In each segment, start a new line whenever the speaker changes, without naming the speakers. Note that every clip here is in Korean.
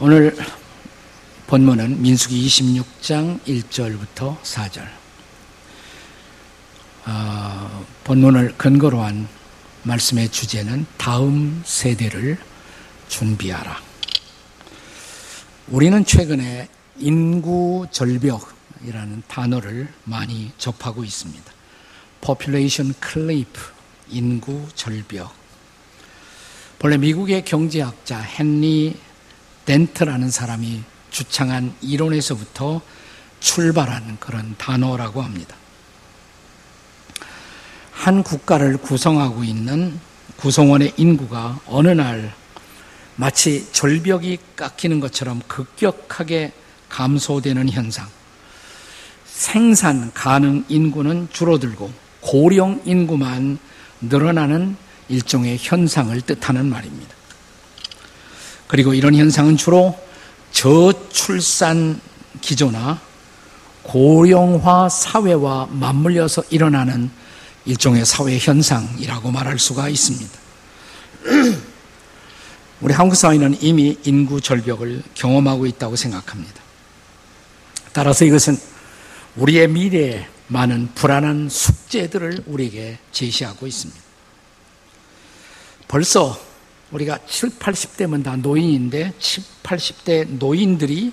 오늘 본문은 민수기 26장 1절부터 4절. 어, 본문을 근거로 한 말씀의 주제는 다음 세대를 준비하라. 우리는 최근에 인구 절벽이라는 단어를 많이 접하고 있습니다. population cliff, 인구 절벽. 본래 미국의 경제학자 헨리 덴트라는 사람이 주창한 이론에서부터 출발한 그런 단어라고 합니다. 한 국가를 구성하고 있는 구성원의 인구가 어느 날 마치 절벽이 깎이는 것처럼 급격하게 감소되는 현상. 생산 가능 인구는 줄어들고 고령 인구만 늘어나는 일종의 현상을 뜻하는 말입니다. 그리고 이런 현상은 주로 저출산 기조나 고령화 사회와 맞물려서 일어나는 일종의 사회 현상이라고 말할 수가 있습니다. 우리 한국 사회는 이미 인구 절벽을 경험하고 있다고 생각합니다. 따라서 이것은 우리의 미래에 많은 불안한 숙제들을 우리에게 제시하고 있습니다. 벌써 우리가 7, 80대면 다 노인인데 7, 80대 노인들이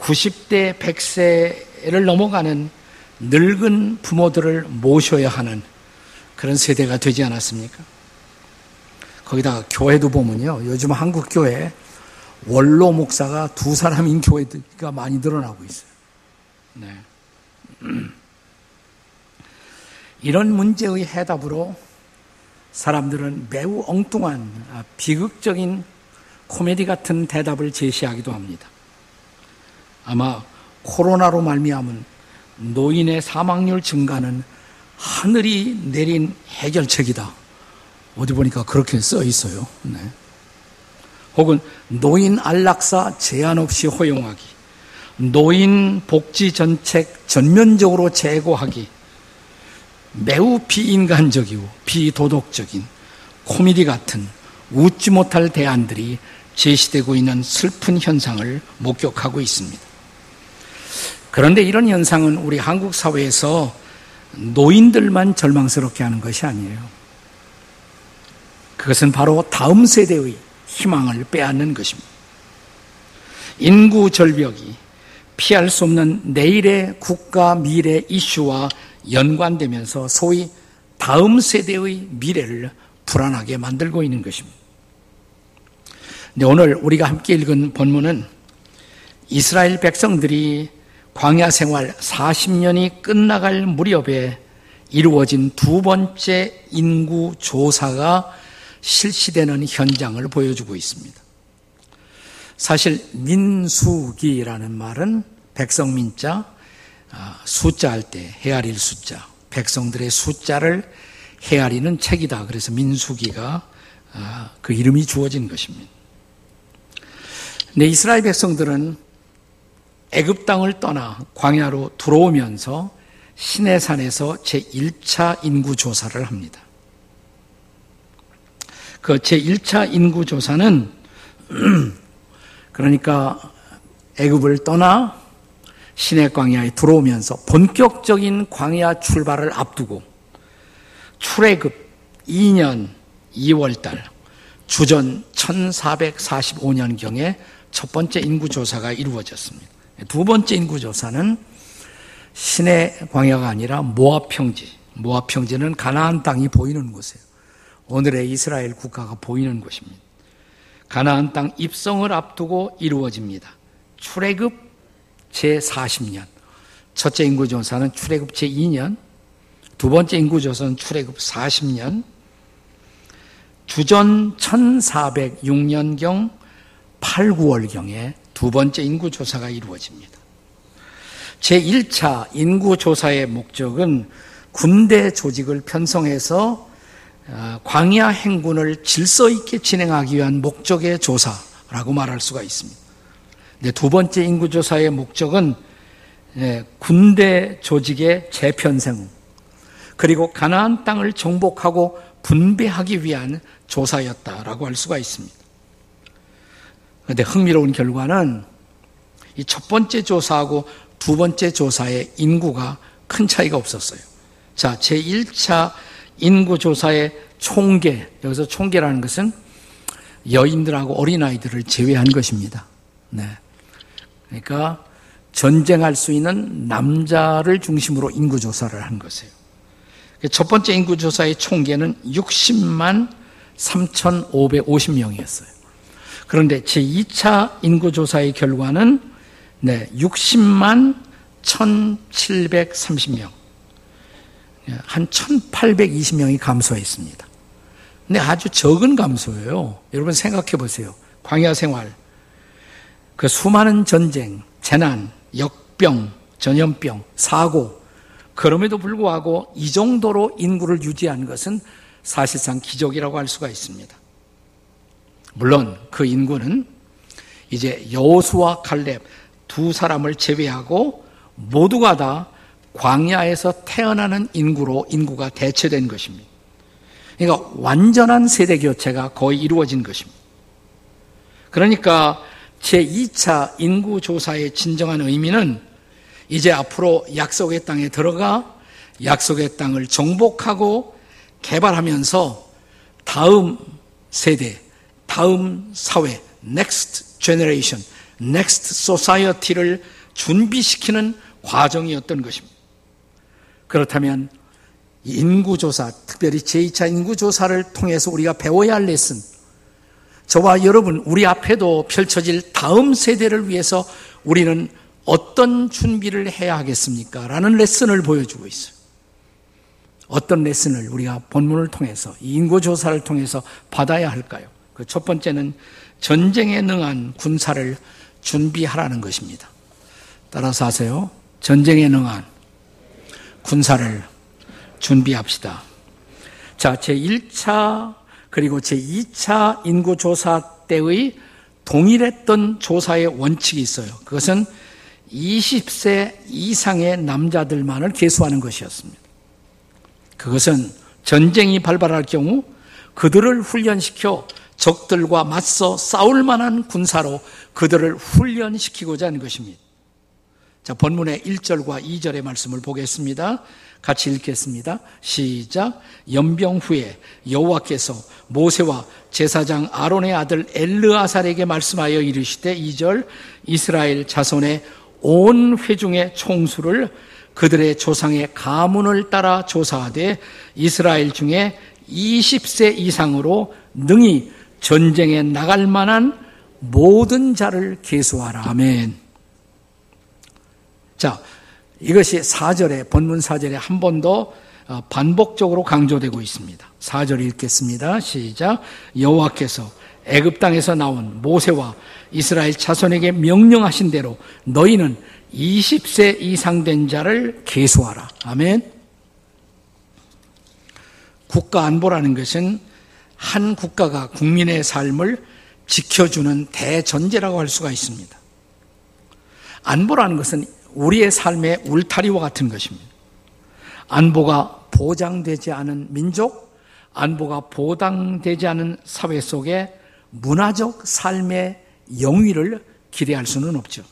90대 100세를 넘어가는 늙은 부모들을 모셔야 하는 그런 세대가 되지 않았습니까? 거기다가 교회도 보면요. 요즘 한국 교회 원로 목사가 두 사람인 교회가 많이 늘어나고 있어요. 네. 이런 문제의 해답으로 사람들은 매우 엉뚱한 아, 비극적인 코미디 같은 대답을 제시하기도 합니다. 아마 코로나로 말미암은 노인의 사망률 증가는 하늘이 내린 해결책이다. 어디 보니까 그렇게 써 있어요. 네. 혹은 노인 안락사 제한 없이 허용하기, 노인 복지 정책 전면적으로 제고하기, 매우 비인간적이고 비도덕적인 코미디 같은 웃지 못할 대안들이 제시되고 있는 슬픈 현상을 목격하고 있습니다. 그런데 이런 현상은 우리 한국 사회에서 노인들만 절망스럽게 하는 것이 아니에요. 그것은 바로 다음 세대의 희망을 빼앗는 것입니다. 인구 절벽이 피할 수 없는 내일의 국가 미래 이슈와 연관되면서 소위 다음 세대의 미래를 불안하게 만들고 있는 것입니다. 오늘 우리가 함께 읽은 본문은 이스라엘 백성들이 광야 생활 40년이 끝나갈 무렵에 이루어진 두 번째 인구 조사가 실시되는 현장을 보여주고 있습니다. 사실 민수기라는 말은 백성민자 아, 숫자 할 때 헤아릴 숫자, 백성들의 숫자를 헤아리는 책이다. 그래서 민수기가 아, 그 이름이 주어진 것입니다. 근 이스라엘 백성들은 애굽 땅을 떠나 광야로 들어오면서 시내산에서 제1차 인구 조사를 합니다. 그 제1차 인구 조사는 그러니까 애굽을 떠나 시내 광야에 들어오면서 본격적인 광야 출발을 앞두고 출애굽 2년 2월달 주전 1445년경에 첫 번째 인구조사가 이루어졌습니다. 두 번째 인구조사는 시내 광야가 아니라 모압 평지. 모압 평지는 가나안 땅이 보이는 곳이에요. 오늘의 이스라엘 국가가 보이는 곳입니다. 가나안 땅 입성을 앞두고 이루어집니다. 출애굽 제40년. 첫째 인구조사는 출애굽 제2년, 두 번째 인구조사는 출애굽 40년, 주전 1406년경 8, 9월경에 두 번째 인구조사가 이루어집니다. 제1차 인구조사의 목적은 군대 조직을 편성해서 아, 광야 행군을 질서 있게 진행하기 위한 목적의 조사라고 말할 수가 있습니다. 두 번째 인구조사의 목적은 예, 군대 조직의 재편성 그리고 가나안 땅을 정복하고 분배하기 위한 조사였다라고 할 수가 있습니다. 그런데 흥미로운 결과는 이 첫 번째 조사하고 두 번째 조사의 인구가 큰 차이가 없었어요. 자, 제1차 인구 조사의 총계, 여기서 총계라는 것은 여인들하고 어린아이들을 제외한 것입니다. 네. 그러니까 전쟁할 수 있는 남자를 중심으로 인구 조사를 한 것이에요. 첫 번째 인구 조사의 총계는 60만 3,550명이었어요. 그런데 제2차 인구 조사의 결과는 네, 60만 1,730명. 한 1,820명이 감소했습니다. 근데 아주 적은 감소예요. 여러분 생각해 보세요. 광야 생활. 그 수많은 전쟁, 재난, 역병, 전염병, 사고, 그럼에도 불구하고 이 정도로 인구를 유지한 것은 사실상 기적이라고 할 수가 있습니다. 물론 그 인구는 이제 여호수와 칼렙 두 사람을 제외하고 모두가 다 광야에서 태어나는 인구로 인구가 대체된 것입니다. 그러니까 완전한 세대 교체가 거의 이루어진 것입니다. 그러니까 제2차 인구 조사의 진정한 의미는 이제 앞으로 약속의 땅에 들어가 약속의 땅을 정복하고 개발하면서 다음 세대, 다음 사회, next generation, next society를 준비시키는 과정이었던 것입니다. 그렇다면 인구조사, 특별히 제2차 인구조사를 통해서 우리가 배워야 할 레슨, 저와 여러분, 우리 앞에도 펼쳐질 다음 세대를 위해서 우리는 어떤 준비를 해야 하겠습니까? 라는 레슨을 보여주고 있어요. 어떤 레슨을 우리가 본문을 통해서, 인구조사를 통해서 받아야 할까요? 그 첫 번째는 전쟁에 능한 군사를 준비하라는 것입니다. 따라서 하세요. 전쟁에 능한 군사를 준비합시다. 자, 제 1차 그리고 제2차 인구조사 때의 동일했던 조사의 원칙이 있어요. 그것은 20세 이상의 남자들만을 계수하는 것이었습니다. 그것은 전쟁이 발발할 경우 그들을 훈련시켜 적들과 맞서 싸울 만한 군사로 그들을 훈련시키고자 하는 것입니다. 자, 본문의 1절과 2절의 말씀을 보겠습니다. 같이 읽겠습니다. 시작. 연병 후에 여호와께서 모세와 제사장 아론의 아들 엘르아살에게 말씀하여 이르시되 2절 이스라엘 자손의 온 회중의 총수를 그들의 조상의 가문을 따라 조사하되 이스라엘 중에 20세 이상으로 능히 전쟁에 나갈 만한 모든 자를 계수하라. 아멘. 자, 이것이 4절에, 본문 4절에 한 번더 어, 반복적으로 강조되고 있습니다. 4절 읽겠습니다. 시작. 여호와께서 애굽 땅에서 나온 모세와 이스라엘 자손에게 명령하신 대로 너희는 20세 이상 된 자를 계수하라. 아멘. 국가 안보라는 것은 한 국가가 국민의 삶을 지켜주는 대전제라고 할 수가 있습니다. 안보라는 것은 우리의 삶의 울타리와 같은 것입니다. 안보가 보장되지 않은 민족, 안보가 보장되지 않은 사회 속에 문화적 삶의 영위를 기대할 수는 없죠.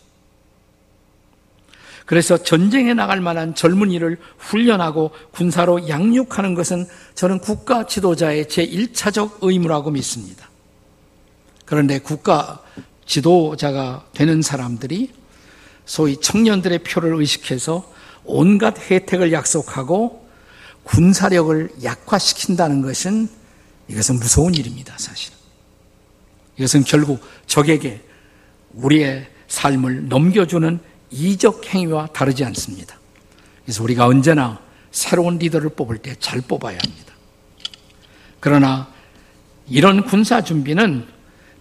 그래서 전쟁에 나갈 만한 젊은이를 훈련하고 군사로 양육하는 것은 저는 국가 지도자의 제1차적 의무라고 믿습니다. 그런데 국가 지도자가 되는 사람들이 소위 청년들의 표를 의식해서 온갖 혜택을 약속하고 군사력을 약화시킨다는 것은 이것은 무서운 일입니다, 사실. 이것은 결국 적에게 우리의 삶을 넘겨주는 이적 행위와 다르지 않습니다. 그래서 우리가 언제나 새로운 리더를 뽑을 때 잘 뽑아야 합니다. 그러나 이런 군사 준비는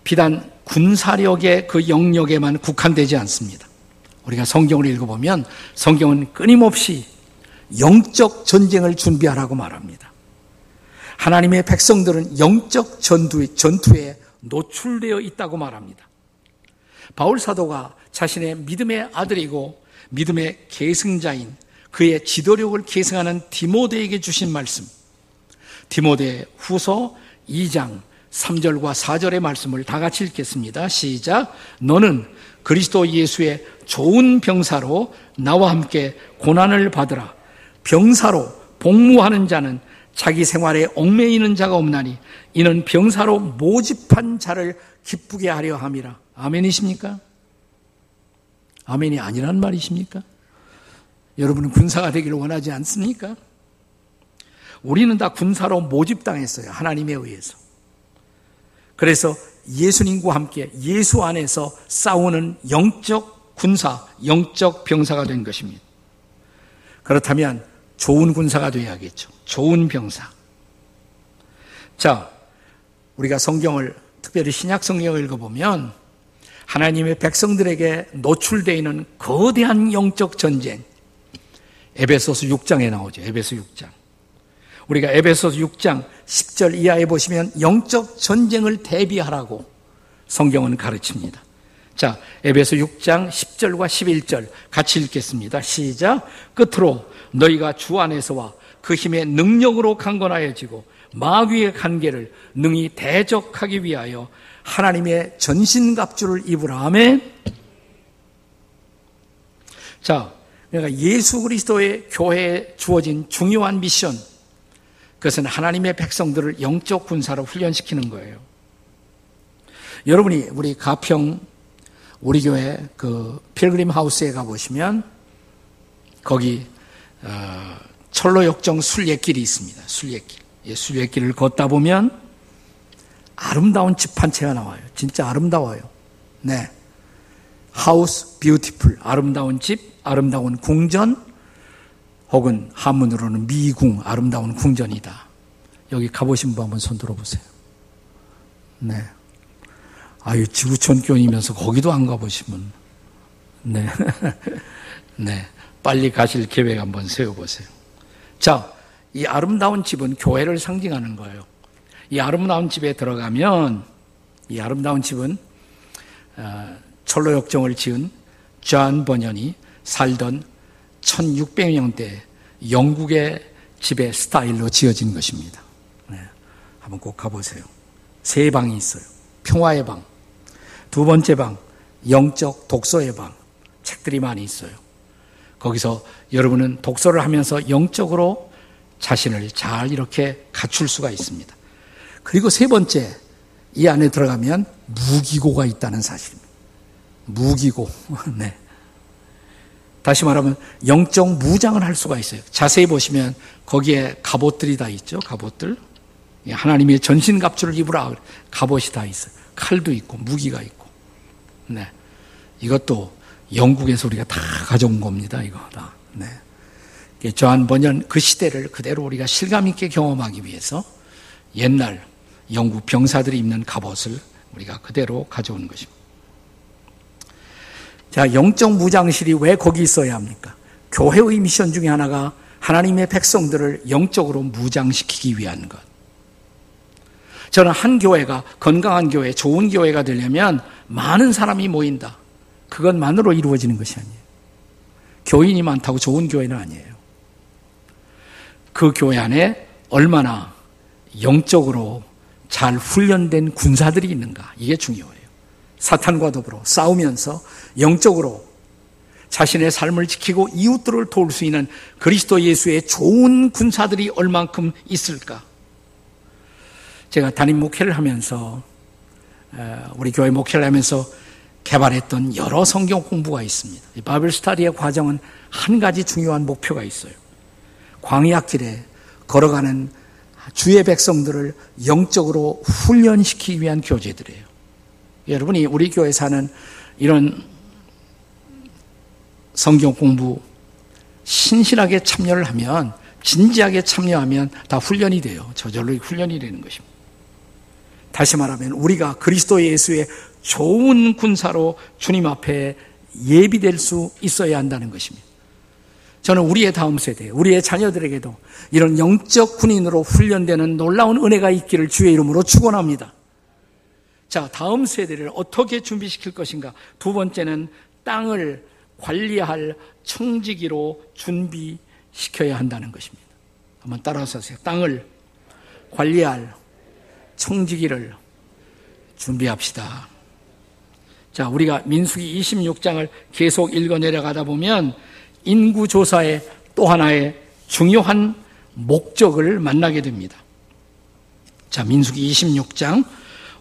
비단 군사력의 그 영역에만 국한되지 않습니다. 우리가 성경을 읽어보면 성경은 끊임없이 영적 전쟁을 준비하라고 말합니다. 하나님의 백성들은 영적 전투에, 전투에 노출되어 있다고 말합니다. 바울 사도가 자신의 믿음의 아들이고 믿음의 계승자인 그의 지도력을 계승하는 디모데에게 주신 말씀. 디모데 후서 2장 3절과 4절의 말씀을 다 같이 읽겠습니다. 시작. 너는 그리스도 예수의 좋은 병사로 나와 함께 고난을 받으라. 병사로 복무하는 자는 자기 생활에 얽매이는 자가 없나니 이는 병사로 모집한 자를 기쁘게 하려 함이라. 아멘이십니까? 아멘이 아니란 말이십니까? 여러분은 군사가 되기를 원하지 않습니까? 우리는 다 군사로 모집당했어요. 하나님에 의해서. 그래서 예수님과 함께 예수 안에서 싸우는 영적 군사, 영적 병사가 된 것입니다. 그렇다면 좋은 군사가 되어야 겠죠. 좋은 병사. 자, 우리가 성경을 특별히 신약 성경을 읽어보면 하나님의 백성들에게 노출되어 있는 거대한 영적 전쟁. 에베소서 6장에 나오죠. 에베소 6장. 우리가 에베소서 6장 10절 이하에 보시면 영적 전쟁을 대비하라고 성경은 가르칩니다. 자, 에베소 6장 10절과 11절 같이 읽겠습니다. 시작. 끝으로 너희가 주 안에서와 그 힘의 능력으로 강건하여지고 마귀의 관계를 능히 대적하기 위하여 하나님의 전신갑주를 입으라. 아멘. 자, 그러니까 예수 그리스도의 교회에 주어진 중요한 미션. 그것은 하나님의 백성들을 영적 군사로 훈련시키는 거예요. 여러분이 우리 가평 우리 교회 그 필그림 하우스에 가 보시면 거기 어, 철로 역정 순례길이 있습니다. 순례길. 예, 순례길을 걷다 보면 아름다운 집 한 채가 나와요. 진짜 아름다워요. 네. 하우스 뷰티풀 아름다운 집, 아름다운 궁전 혹은 한문으로는 미궁 아름다운 궁전이다. 여기 가보신 분 한번 손 들어보세요. 네. 아유 지구촌 교인이면서 거기도 안 가보시면 네. 네. 빨리 가실 계획 한번 세워보세요. 자, 이 아름다운 집은 교회를 상징하는 거예요. 이 아름다운 집에 들어가면 이 아름다운 집은 어, 철로역정을 지은 존 번연이 살던 1600년대 영국의 집의 스타일로 지어진 것입니다. 네, 한번 꼭 가보세요. 세 방이 있어요. 평화의 방. 두 번째 방, 영적 독서의 방. 책들이 많이 있어요. 거기서 여러분은 독서를 하면서 영적으로 자신을 잘 이렇게 갖출 수가 있습니다. 그리고 세 번째, 이 안에 들어가면 무기고가 있다는 사실입니다. 무기고. 네. 다시 말하면 영적 무장을 할 수가 있어요. 자세히 보시면 거기에 갑옷들이 다 있죠. 갑옷들. 하나님의 전신 갑주를 입으라. 갑옷이 다 있어요. 칼도 있고 무기가 있고. 네. 이것도 영국에서 우리가 다 가져온 겁니다. 이거 다. 네. 저한 번연 그 시대를 그대로 우리가 실감 있게 경험하기 위해서 옛날 영국 병사들이 입는 갑옷을 우리가 그대로 가져온 것입니다. 자, 영적 무장실이 왜 거기 있어야 합니까? 교회의 미션 중에 하나가 하나님의 백성들을 영적으로 무장시키기 위한 것. 저는 한 교회가 건강한 교회, 좋은 교회가 되려면 많은 사람이 모인다. 그것만으로 이루어지는 것이 아니에요. 교인이 많다고 좋은 교회는 아니에요. 그 교회 안에 얼마나 영적으로 잘 훈련된 군사들이 있는가. 이게 중요해요. 사탄과 더불어 싸우면서 영적으로 자신의 삶을 지키고 이웃들을 도울 수 있는 그리스도 예수의 좋은 군사들이 얼만큼 있을까? 제가 담임 목회를 하면서 우리 교회 목회를 하면서 개발했던 여러 성경 공부가 있습니다. 바벨 스타디의 과정은 한 가지 중요한 목표가 있어요. 광야길에 걸어가는 주의 백성들을 영적으로 훈련시키기 위한 교재들이에요. 여러분이 우리 교회 사는 이런 성경 공부 신실하게 참여를 하면 진지하게 참여하면 다 훈련이 돼요. 저절로 훈련이 되는 것입니다. 다시 말하면 우리가 그리스도 예수의 좋은 군사로 주님 앞에 예비될 수 있어야 한다는 것입니다. 저는 우리의 다음 세대, 우리의 자녀들에게도 이런 영적 군인으로 훈련되는 놀라운 은혜가 있기를 주의 이름으로 축원합니다. 자, 다음 세대를 어떻게 준비시킬 것인가? 두 번째는 땅을 관리할 청지기로 준비시켜야 한다는 것입니다. 한번 따라서 하세요. 땅을 관리할 청지기를 준비합시다. 자, 우리가 민수기 26장을 계속 읽어 내려가다 보면 인구조사의 또 하나의 중요한 목적을 만나게 됩니다. 자, 민수기 26장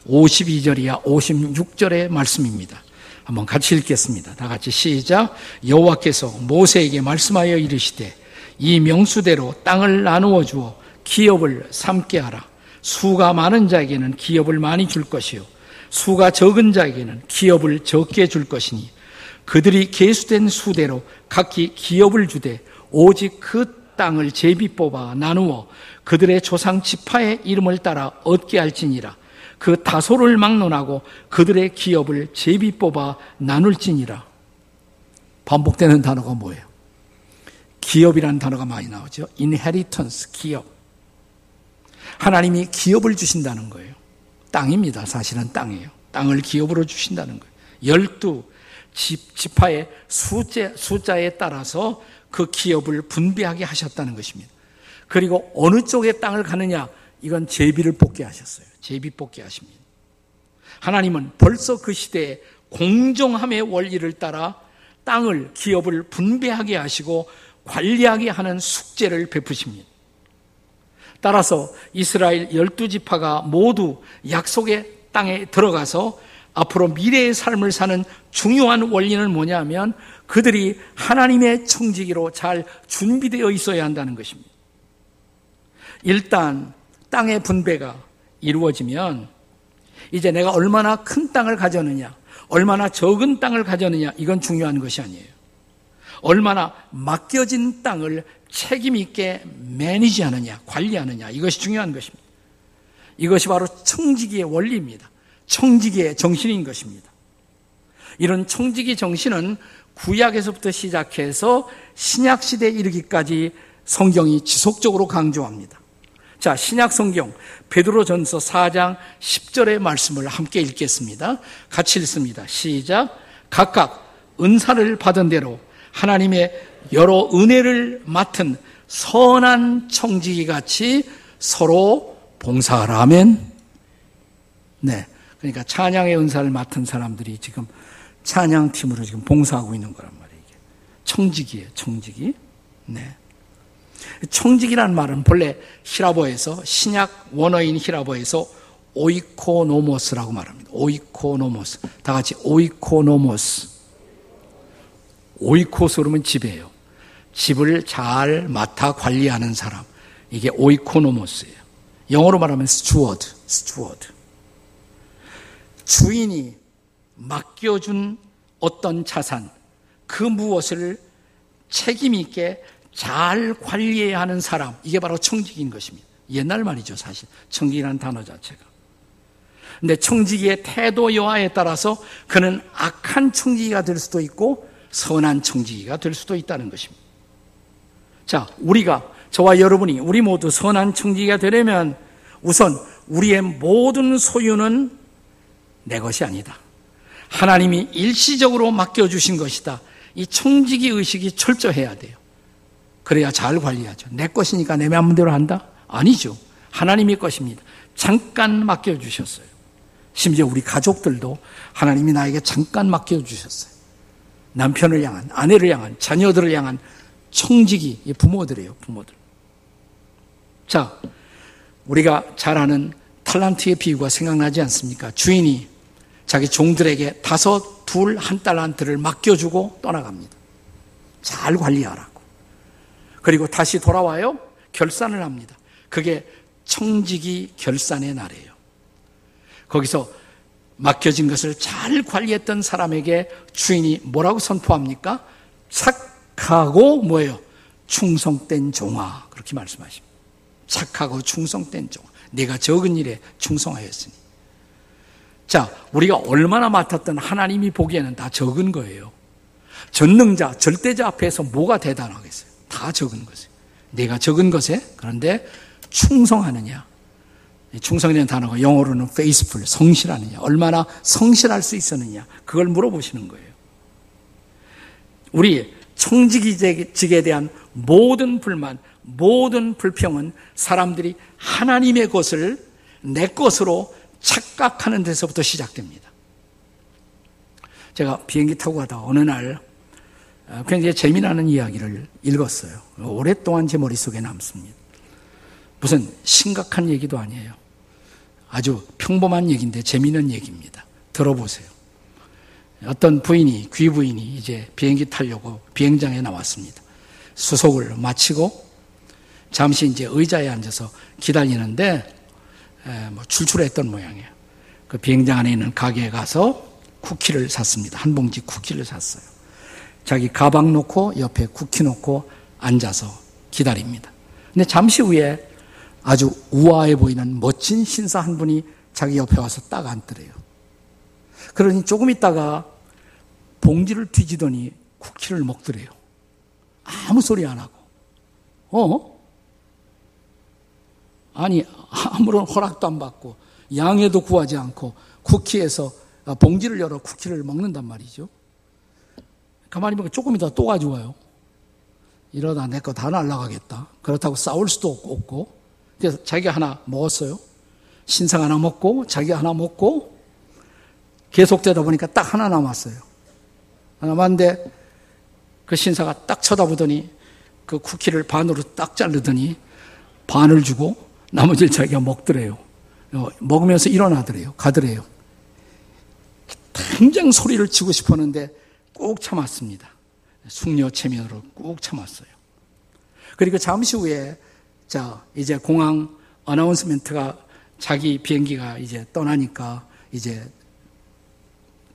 52절이야 56절의 말씀입니다. 한번 같이 읽겠습니다. 다 같이 시작. 여호와께서 모세에게 말씀하여 이르시되 이 명수대로 땅을 나누어 주어 기업을 삼게 하라. 수가 많은 자에게는 기업을 많이 줄 것이요 수가 적은 자에게는 기업을 적게 줄 것이니 그들이 계수된 수대로 각기 기업을 주되 오직 그 땅을 제비 뽑아 나누어 그들의 조상 지파의 이름을 따라 얻게 할지니라 그 다소를 막론하고 그들의 기업을 제비 뽑아 나눌지니라 반복되는 단어가 뭐예요? 기업이라는 단어가 많이 나오죠. inheritance, 기업. 하나님이 기업을 주신다는 거예요. 땅입니다. 사실은 땅이에요. 땅을 기업으로 주신다는 거예요. 열두 지파의 숫자, 숫자에 따라서 그 기업을 분배하게 하셨다는 것입니다. 그리고 어느 쪽에 땅을 가느냐, 이건 제비를 뽑게 하셨어요. 제비 뽑게 하십니다. 하나님은 벌써 그 시대에 공정함의 원리를 따라 땅을, 기업을 분배하게 하시고 관리하게 하는 숙제를 베푸십니다. 따라서 이스라엘 열두 지파가 모두 약속의 땅에 들어가서 앞으로 미래의 삶을 사는 중요한 원리는 뭐냐면 그들이 하나님의 청지기로 잘 준비되어 있어야 한다는 것입니다. 일단 땅의 분배가 이루어지면 이제 내가 얼마나 큰 땅을 가졌느냐, 얼마나 적은 땅을 가졌느냐, 이건 중요한 것이 아니에요. 얼마나 맡겨진 땅을 책임 있게 매니지하느냐, 관리하느냐 이것이 중요한 것입니다. 이것이 바로 청지기의 원리입니다. 청지기의 정신인 것입니다. 이런 청지기 정신은 구약에서부터 시작해서 신약 시대에 이르기까지 성경이 지속적으로 강조합니다. 자, 신약 성경 베드로전서 4장 10절의 말씀을 함께 읽겠습니다. 같이 읽습니다. 시작. 각각 은사를 받은 대로 하나님의 여러 은혜를 맡은 선한 청지기 같이 서로 봉사하라면 네. 그러니까 찬양의 은사를 맡은 사람들이 지금 찬양팀으로 지금 봉사하고 있는 거란 말이에요. 청지기예요, 청지기. 네. 청지기라는 말은 본래 헬라어에서 신약 원어인 헬라어에서 οἰκονόμος라고 말합니다. οἰκονόμος. 다 같이 οἰκονόμος. οἶκος 그러면 집이에요. 집을 잘 맡아 관리하는 사람. 이게 οἰκονόμος예요. 영어로 말하면 steward, steward. 주인이 맡겨준 어떤 자산, 그 무엇을 책임 있게 잘 관리해야 하는 사람, 이게 바로 청지기인 것입니다. 옛날 말이죠, 사실. 청지기라는 단어 자체가. 근데 청지기의 태도 여하에 따라서 그는 악한 청지기가 될 수도 있고 선한 청지기가 될 수도 있다는 것입니다. 자, 우리가 저와 여러분이 우리 모두 선한 청지기가 되려면 우선 우리의 모든 소유는 내 것이 아니다. 하나님이 일시적으로 맡겨주신 것이다. 이 청지기 의식이 철저해야 돼요. 그래야 잘 관리하죠. 내 것이니까 내 마음대로 한다? 아니죠. 하나님의 것입니다. 잠깐 맡겨주셨어요. 심지어 우리 가족들도 하나님이 나에게 잠깐 맡겨주셨어요. 남편을 향한, 아내를 향한, 자녀들을 향한 청지기, 부모들이에요, 부모들. 자, 우리가 잘 아는 탈란트의 비유가 생각나지 않습니까? 주인이 자기 종들에게 다섯, 둘, 한 달란트를 맡겨주고 떠나갑니다. 잘 관리하라. 그리고 다시 돌아와요. 결산을 합니다. 그게 청지기 결산의 날이에요. 거기서 맡겨진 것을 잘 관리했던 사람에게 주인이 뭐라고 선포합니까? 착하고 뭐예요? 충성된 종아. 그렇게 말씀하십니다. 착하고 충성된 종아. 내가 적은 일에 충성하였으니. 자, 우리가 얼마나 맡았던 하나님이 보기에는 다 적은 거예요. 전능자, 절대자 앞에서 뭐가 대단하겠어요? 다 적은 것에. 내가 적은 것에 그런데 충성하느냐. 충성이라는 단어가 영어로는 faithful, 성실하느냐. 얼마나 성실할 수 있었느냐. 그걸 물어보시는 거예요. 우리 청지기직에 대한 모든 불만, 모든 불평은 사람들이 하나님의 것을 내 것으로 착각하는 데서부터 시작됩니다. 제가 비행기 타고 가다 어느 날 어, 굉장히 재미나는 이야기를 읽었어요. 오랫동안 제 머릿속에 남습니다. 무슨 심각한 얘기도 아니에요. 아주 평범한 얘기인데 재미있는 얘기입니다. 들어보세요. 어떤 부인이, 귀부인이 이제 비행기 타려고 비행장에 나왔습니다. 수속을 마치고 잠시 이제 의자에 앉아서 기다리는데 뭐 출출했던 모양이에요. 그 비행장 안에 있는 가게에 가서 쿠키를 샀습니다. 한 봉지 쿠키를 샀어요. 자기 가방 놓고 옆에 쿠키 놓고 앉아서 기다립니다. 근데 잠시 후에 아주 우아해 보이는 멋진 신사 한 분이 자기 옆에 와서 딱 앉더래요. 그러니 조금 있다가 봉지를 뒤지더니 쿠키를 먹더래요. 아무 소리 안 하고. 어? 아니, 아무런 허락도 안 받고, 양해도 구하지 않고, 쿠키에서 봉지를 열어 쿠키를 먹는단 말이죠. 가만히 보면 조금 이따 또 가져와요. 이러다 내 거 다 날라가겠다. 그렇다고 싸울 수도 없고, 그래서 자기가 하나 먹었어요. 신상 하나 먹고, 자기 하나 먹고, 계속되다 보니까 딱 하나 남았어요. 하나 남았는데, 그 신사가 딱 쳐다보더니, 그 쿠키를 반으로 딱 자르더니, 반을 주고, 나머지를 자기가 먹더래요. 어, 먹으면서 일어나더래요. 가더래요. 당장 소리를 치고 싶었는데, 꾹 참았습니다. 숙녀 체면으로 꾹 참았어요. 그리고 잠시 후에 자 이제 공항 어나운스멘트가 자기 비행기가 이제 떠나니까 이제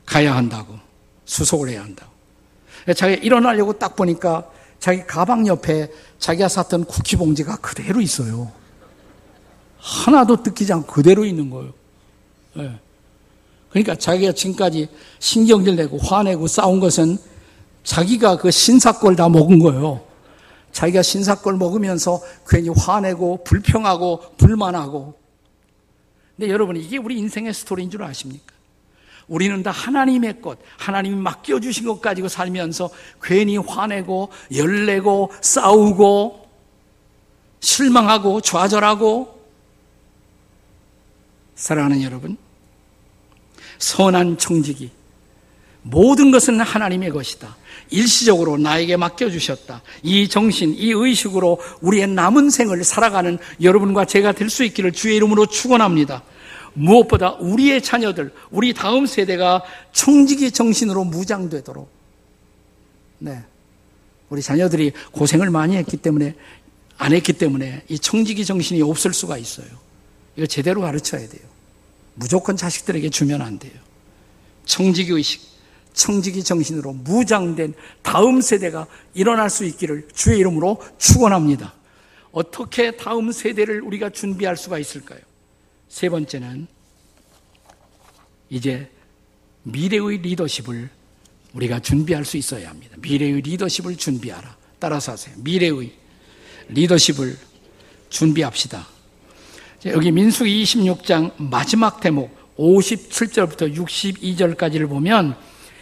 가야 한다고 수속을 해야 한다고. 자기 일어나려고 딱 보니까 자기 가방 옆에 자기가 샀던 쿠키 봉지가 그대로 있어요. 하나도 뜯기지 않고 그대로 있는 거예요. 네. 그러니까 자기가 지금까지 신경질 내고 화내고 싸운 것은 자기가 그 신사걸 다 먹은 거예요. 자기가 신사걸 먹으면서 괜히 화내고 불평하고 불만하고. 근데 여러분 이게 우리 인생의 스토리인 줄 아십니까? 우리는 다 하나님의 것, 하나님이 맡겨주신 것 가지고 살면서 괜히 화내고 열내고 싸우고 실망하고 좌절하고 사랑하는 여러분, 선한 청지기. 모든 것은 하나님의 것이다. 일시적으로 나에게 맡겨주셨다. 이 정신, 이 의식으로 우리의 남은 생을 살아가는 여러분과 제가 될 수 있기를 주의 이름으로 축원합니다. 무엇보다 우리의 자녀들, 우리 다음 세대가 청지기 정신으로 무장되도록. 네. 우리 자녀들이 고생을 많이 했기 때문에, 안 했기 때문에 이 청지기 정신이 없을 수가 있어요. 이거 제대로 가르쳐야 돼요. 무조건 자식들에게 주면 안 돼요. 청지기 의식, 청지기 정신으로 무장된 다음 세대가 일어날 수 있기를 주의 이름으로 축원합니다. 어떻게 다음 세대를 우리가 준비할 수가 있을까요? 세 번째는 이제 미래의 리더십을 우리가 준비할 수 있어야 합니다. 미래의 리더십을 준비하라. 따라서 하세요. 미래의 리더십을 준비합시다. 여기 민수기 26장 마지막 대목 57절부터 62절까지를 보면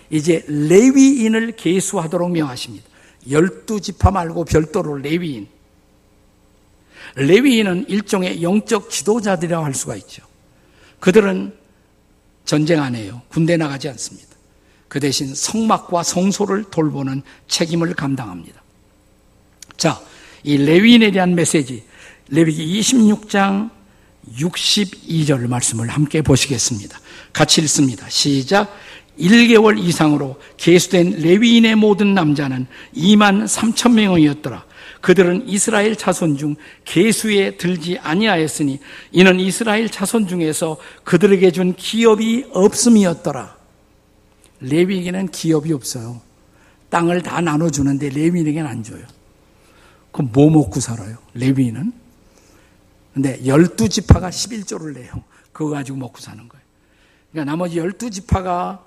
이제 레위인을 계수하도록 명하십니다. 열두 지파 말고 별도로 레위인. 레위인은 일종의 영적 지도자들이라고 할 수가 있죠. 그들은 전쟁 안 해요. 군대 나가지 않습니다. 그 대신 성막과 성소를 돌보는 책임을 감당합니다. 자, 이 레위인에 대한 메시지, 레위기 26장 62절 말씀을 함께 보시겠습니다. 같이 읽습니다. 시작. 1개월 이상으로 계수된 레위인의 모든 남자는 2만 3천 명이었더라. 그들은 이스라엘 자손 중 계수에 들지 아니하였으니 이는 이스라엘 자손 중에서 그들에게 준 기업이 없음이었더라. 레위에게는 기업이 없어요. 땅을 다 나눠주는데 레위인에게는 안 줘요. 그럼 뭐 먹고 살아요? 레위인은? 근데 열두 지파가 11조를 내요. 그거 가지고 먹고 사는 거예요. 그러니까 나머지 열두 지파가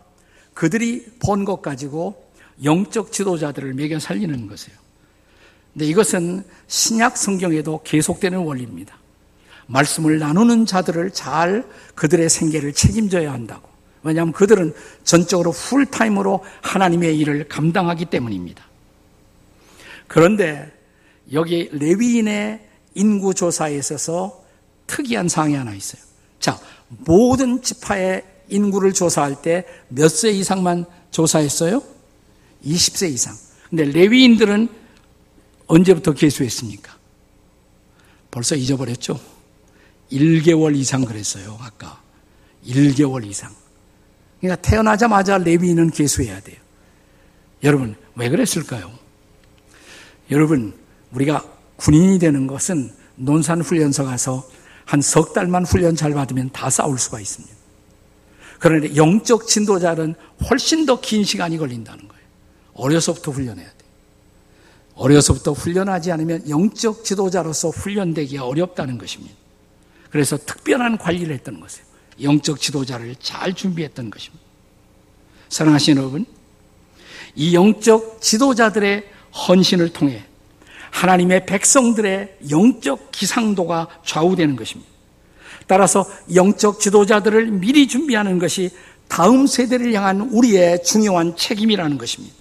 그들이 번것 가지고 영적 지도자들을 매겨 살리는 것이에요. 근데 이것은 신약 성경에도 계속되는 원리입니다. 말씀을 나누는 자들을 잘 그들의 생계를 책임져야 한다고. 왜냐하면 그들은 전적으로 풀타임으로 하나님의 일을 감당하기 때문입니다. 그런데 여기 레위인의 인구 조사에 있어서 특이한 사항이 하나 있어요. 자, 모든 지파의 인구를 조사할 때 몇 세 이상만 조사했어요? 20세 이상. 근데 레위인들은 언제부터 계수했습니까? 벌써 잊어버렸죠? 1개월 이상 그랬어요, 아까. 1개월 이상. 그러니까 태어나자마자 레위인은 계수해야 돼요. 여러분, 왜 그랬을까요? 여러분, 우리가 군인이 되는 것은 논산 훈련소 가서 한 석 달만 훈련 잘 받으면 다 싸울 수가 있습니다. 그런데 영적 진도자는 훨씬 더 긴 시간이 걸린다는 거예요. 어려서부터 훈련해야 돼요. 어려서부터 훈련하지 않으면 영적 지도자로서 훈련되기가 어렵다는 것입니다. 그래서 특별한 관리를 했던 것이에요. 영적 지도자를 잘 준비했던 것입니다. 사랑하시는 여러분, 이 영적 지도자들의 헌신을 통해 하나님의 백성들의 영적 기상도가 좌우되는 것입니다. 따라서 영적 지도자들을 미리 준비하는 것이 다음 세대를 향한 우리의 중요한 책임이라는 것입니다.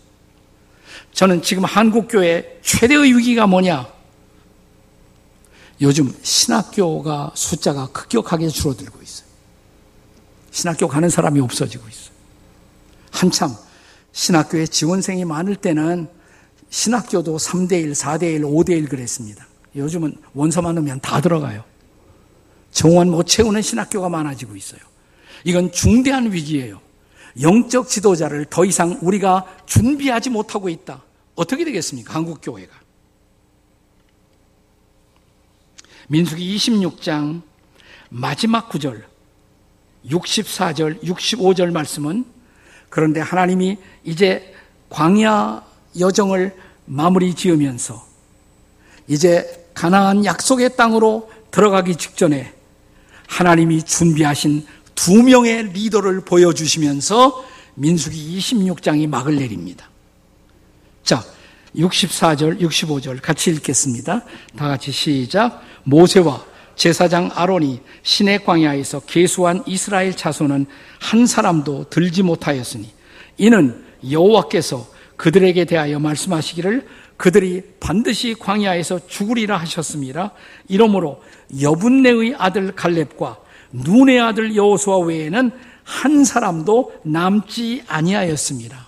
저는 지금 한국교회 최대의 위기가 뭐냐? 요즘 신학교가 숫자가 급격하게 줄어들고 있어요. 신학교 가는 사람이 없어지고 있어요. 한참 신학교에 지원생이 많을 때는 신학교도 3대1, 4대1, 5대1 그랬습니다. 요즘은 원서만 넣으면 다 들어가요. 정원 못 채우는 신학교가 많아지고 있어요. 이건 중대한 위기예요. 영적 지도자를 더 이상 우리가 준비하지 못하고 있다. 어떻게 되겠습니까? 한국교회가. 민수기 26장 마지막 구절 64절, 65절 말씀은 그런데 하나님이 이제 광야 여정을 마무리 지으면서 이제 가나안 약속의 땅으로 들어가기 직전에 하나님이 준비하신 두 명의 리더를 보여주시면서 민수기 26장이 막을 내립니다. 자, 64절, 65절 같이 읽겠습니다. 다 같이 시작. 모세와 제사장 아론이 시내 광야에서 계수한 이스라엘 자손은 한 사람도 들지 못하였으니 이는 여호와께서 그들에게 대하여 말씀하시기를 그들이 반드시 광야에서 죽으리라 하셨습니다. 이러므로 여분네의 아들 갈렙과 눈의 아들 여호수아 외에는 한 사람도 남지 아니하였습니다.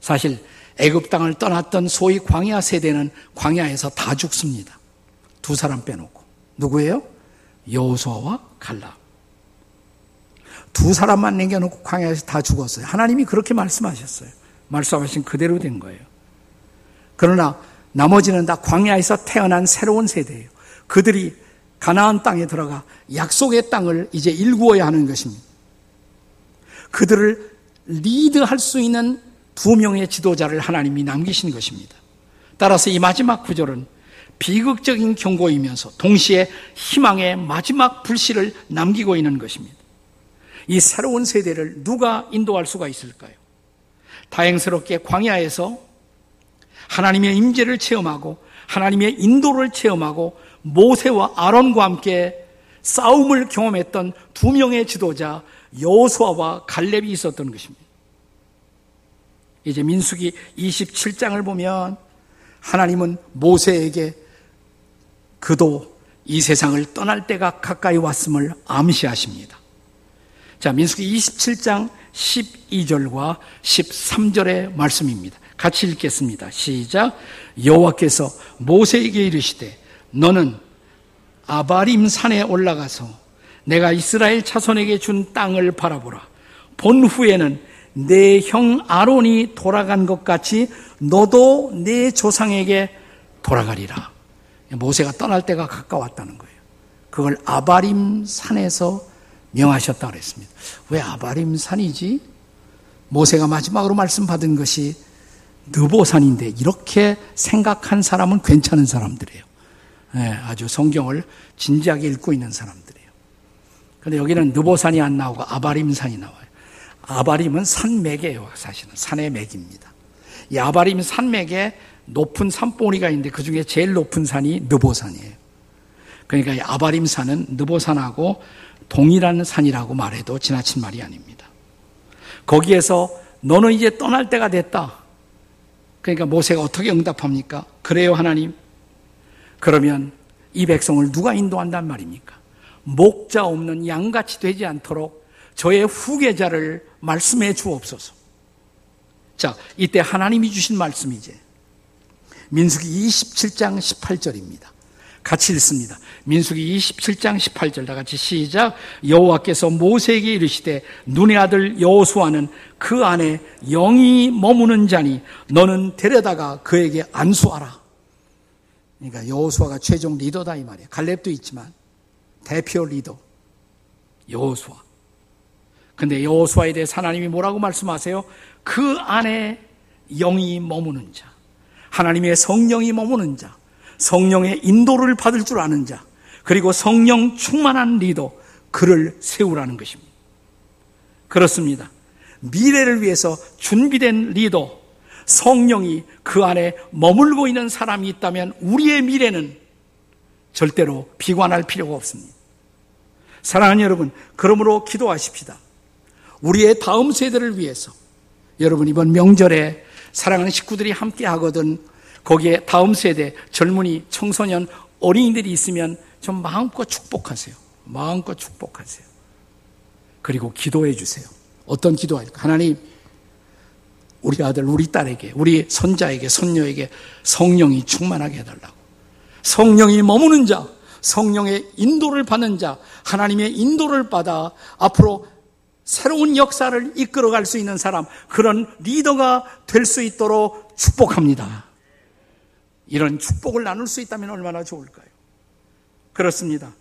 사실 애굽 땅을 떠났던 소위 광야 세대는 광야에서 다 죽습니다. 두 사람 빼놓고 누구예요? 여호수아와 갈라. 두 사람만 남겨놓고 광야에서 다 죽었어요. 하나님이 그렇게 말씀하셨어요. 말씀하신 그대로 된 거예요. 그러나 나머지는 다 광야에서 태어난 새로운 세대예요. 그들이 가나안 땅에 들어가 약속의 땅을 이제 일구어야 하는 것입니다. 그들을 리드할 수 있는 두 명의 지도자를 하나님이 남기신 것입니다. 따라서 이 마지막 구절은 비극적인 경고이면서 동시에 희망의 마지막 불씨를 남기고 있는 것입니다. 이 새로운 세대를 누가 인도할 수가 있을까요? 다행스럽게 광야에서 하나님의 임재를 체험하고 하나님의 인도를 체험하고 모세와 아론과 함께 싸움을 경험했던 두 명의 지도자 여호수아와 갈렙이 있었던 것입니다. 이제 민수기 27장을 보면 하나님은 모세에게 그도 이 세상을 떠날 때가 가까이 왔음을 암시하십니다. 자, 민수기 27장 12절과 13절의 말씀입니다. 같이 읽겠습니다. 시작. 여호와께서 모세에게 이르시되 너는 아바림 산에 올라가서 내가 이스라엘 자손에게 준 땅을 바라보라. 본 후에는 내 형 아론이 돌아간 것 같이 너도 내 조상에게 돌아가리라. 모세가 떠날 때가 가까웠다는 거예요. 그걸 아바림 산에서 명하셨다 그랬습니다. 왜 아바림 산이지? 모세가 마지막으로 말씀 받은 것이 느보산인데 이렇게 생각한 사람은 괜찮은 사람들이에요. 네, 아주 성경을 진지하게 읽고 있는 사람들이에요. 그런데 여기는 느보산이 안 나오고 아바림산이 나와요. 아바림은 산맥이에요, 사실은. 산의 맥입니다. 이 아바림 산맥에 높은 산봉우리가 있는데 그 중에 제일 높은 산이 느보산이에요. 그러니까 이 아바림 산은 느보산하고 동일한 산이라고 말해도 지나친 말이 아닙니다. 거기에서 너는 이제 떠날 때가 됐다. 그러니까 모세가 어떻게 응답합니까? 그래요, 하나님. 그러면 이 백성을 누가 인도한단 말입니까? 목자 없는 양같이 되지 않도록 저의 후계자를 말씀해 주옵소서. 자, 이때 하나님이 주신 말씀이제. 민수기 27장 18절입니다. 같이 읽습니다. 민수기 27장 18절 다 같이 시작. 여호와께서 모세에게 이르시되 눈의 아들 여호수아는 그 안에 영이 머무는 자니 너는 데려다가 그에게 안수하라. 그러니까 여호수아가 최종 리더다 이 말이에요. 갈렙도 있지만 대표 리더 여호수아. 근데 여호수아에 대해 하나님이 뭐라고 말씀하세요? 그 안에 영이 머무는 자. 하나님의 성령이 머무는 자. 성령의 인도를 받을 줄 아는 자, 그리고 성령 충만한 리더, 그를 세우라는 것입니다. 그렇습니다. 미래를 위해서 준비된 리더, 성령이 그 안에 머물고 있는 사람이 있다면 우리의 미래는 절대로 비관할 필요가 없습니다. 사랑하는 여러분, 그러므로 기도하십시다. 우리의 다음 세대를 위해서 여러분 이번 명절에 사랑하는 식구들이 함께 하거든 거기에 다음 세대 젊은이, 청소년, 어린이들이 있으면 좀 마음껏 축복하세요. 마음껏 축복하세요. 그리고 기도해 주세요. 어떤 기도할까? 하나님, 우리 아들, 우리 딸에게, 우리 손자에게, 손녀에게 성령이 충만하게 해달라고. 성령이 머무는 자, 성령의 인도를 받는 자, 하나님의 인도를 받아 앞으로 새로운 역사를 이끌어갈 수 있는 사람, 그런 리더가 될 수 있도록 축복합니다. 이런 축복을 나눌 수 있다면 얼마나 좋을까요? 그렇습니다.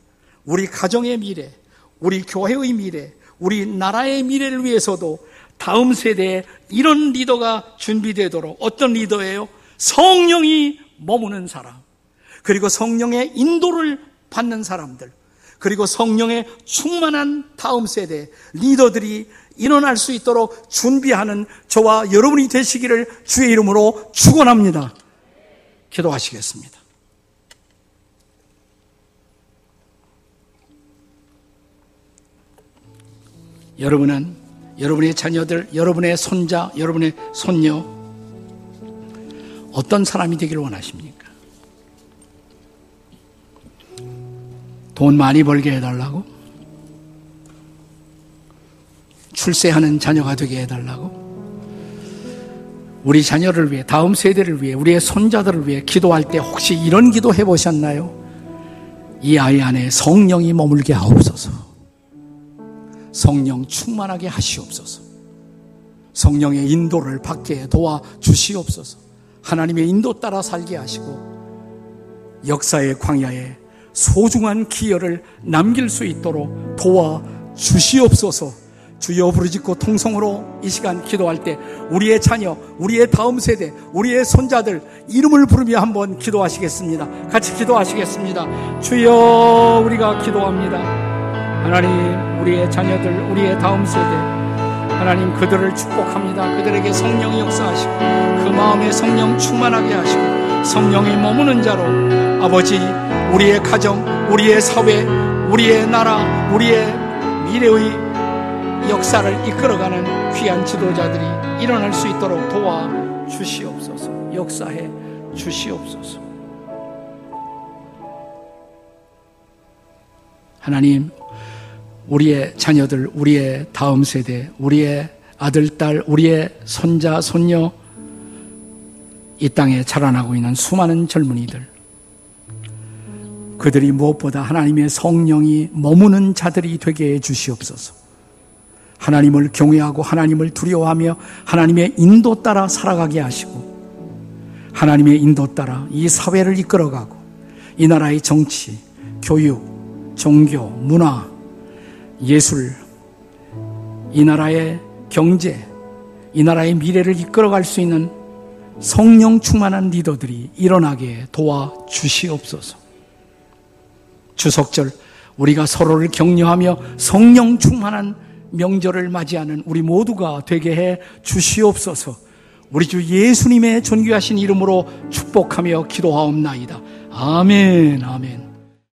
우리 가정의 미래, 우리 교회의 미래, 우리 나라의 미래를 위해서도 다음 세대에 이런 리더가 준비되도록 어떤 리더예요? 성령이 머무는 사람. 그리고 성령의 인도를 받는 사람들. 그리고 성령의 충만한 다음 세대 리더들이 일어날 수 있도록 준비하는 저와 여러분이 되시기를 주의 이름으로 축원합니다. 기도하시겠습니다. 여러분은 여러분의 자녀들, 여러분의 손자, 여러분의 손녀 어떤 사람이 되기를 원하십니까? 돈 많이 벌게 해달라고? 출세하는 자녀가 되게 해달라고? 우리 자녀를 위해, 다음 세대를 위해, 우리의 손자들을 위해 기도할 때 혹시 이런 기도 해보셨나요? 이 아이 안에 성령이 머물게 하옵소서. 성령 충만하게 하시옵소서. 성령의 인도를 받게 도와 주시옵소서. 하나님의 인도 따라 살게 하시고 역사의 광야에 소중한 기여를 남길 수 있도록 도와 주시옵소서. 주여 부르짖고 통성으로 이 시간 기도할 때 우리의 자녀, 우리의 다음 세대, 우리의 손자들 이름을 부르며 한번 기도하시겠습니다. 같이 기도하시겠습니다. 주여 우리가 기도합니다. 하나님 우리의 자녀들, 우리의 다음 세대 하나님 그들을 축복합니다. 그들에게 성령이 역사하시고 그 마음에 성령 충만하게 하시고 성령이 머무는 자로 아버지 우리의 가정, 우리의 사회, 우리의 나라, 우리의 미래의 역사를 이끌어가는 귀한 지도자들이 일어날 수 있도록 도와 주시옵소서. 역사해 주시옵소서. 하나님, 우리의 자녀들, 우리의 다음 세대, 우리의 아들, 딸, 우리의 손자, 손녀, 이 땅에 자라나고 있는 수많은 젊은이들, 그들이 무엇보다 하나님의 성령이 머무는 자들이 되게 해 주시옵소서. 하나님을 경외하고 하나님을 두려워하며 하나님의 인도 따라 살아가게 하시고 하나님의 인도 따라 이 사회를 이끌어가고 이 나라의 정치, 교육, 종교, 문화, 예술, 이 나라의 경제, 이 나라의 미래를 이끌어갈 수 있는 성령 충만한 리더들이 일어나게 도와 주시옵소서. 주석절 우리가 서로를 격려하며 성령 충만한 명절을 맞이하는 우리 모두가 되게 해 주시옵소서. 우리 주 예수님의 존귀하신 이름으로 축복하며 기도하옵나이다. 아멘, 아멘.